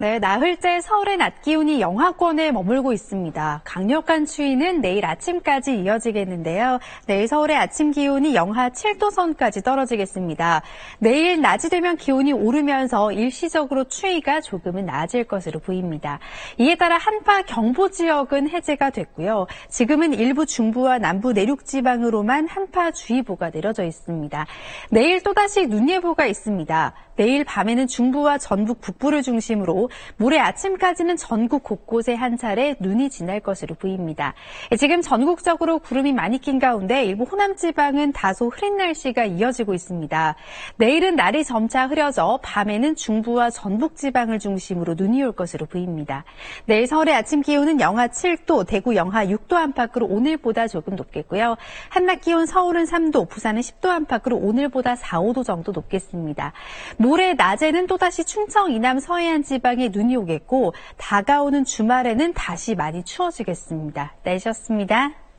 네, 나흘째 서울의 낮 기온이 영하권에 머물고 있습니다. 강력한 추위는 내일 아침까지 이어지겠는데요. 내일 서울의 아침 기온이 영하 7도 선까지 떨어지겠습니다. 내일 낮이 되면 기온이 오르면서 일시적으로 추위가 조금은 나아질 것으로 보입니다. 이에 따라 한파 경보 지역은 해제가 됐고요. 지금은 일부 중부와 남부 내륙 지방으로만 한파 주의보가 내려져 있습니다. 내일 또다시 눈 예보가 있습니다. 내일 밤에는 중부와 전북 북부를 중심으로 모레 아침까지는 전국 곳곳에 한 차례 눈이 지날 것으로 보입니다. 지금 전국적으로 구름이 많이 낀 가운데 일부 호남 지방은 다소 흐린 날씨가 이어지고 있습니다. 내일은 날이 점차 흐려져 밤에는 중부와 전북 지방을 중심으로 눈이 올 것으로 보입니다. 내일 서울의 아침 기온은 영하 7도, 대구 영하 6도 안팎으로 오늘보다 조금 높겠고요. 한낮 기온 서울은 3도, 부산은 10도 안팎으로 오늘보다 4, 5도 정도 높겠습니다. 모레 낮에는 또다시 충청 이남 서해안 지방 에 눈이 오겠고 다가오는 주말에는 다시 많이 추워지겠습니다. 날씨였습니다.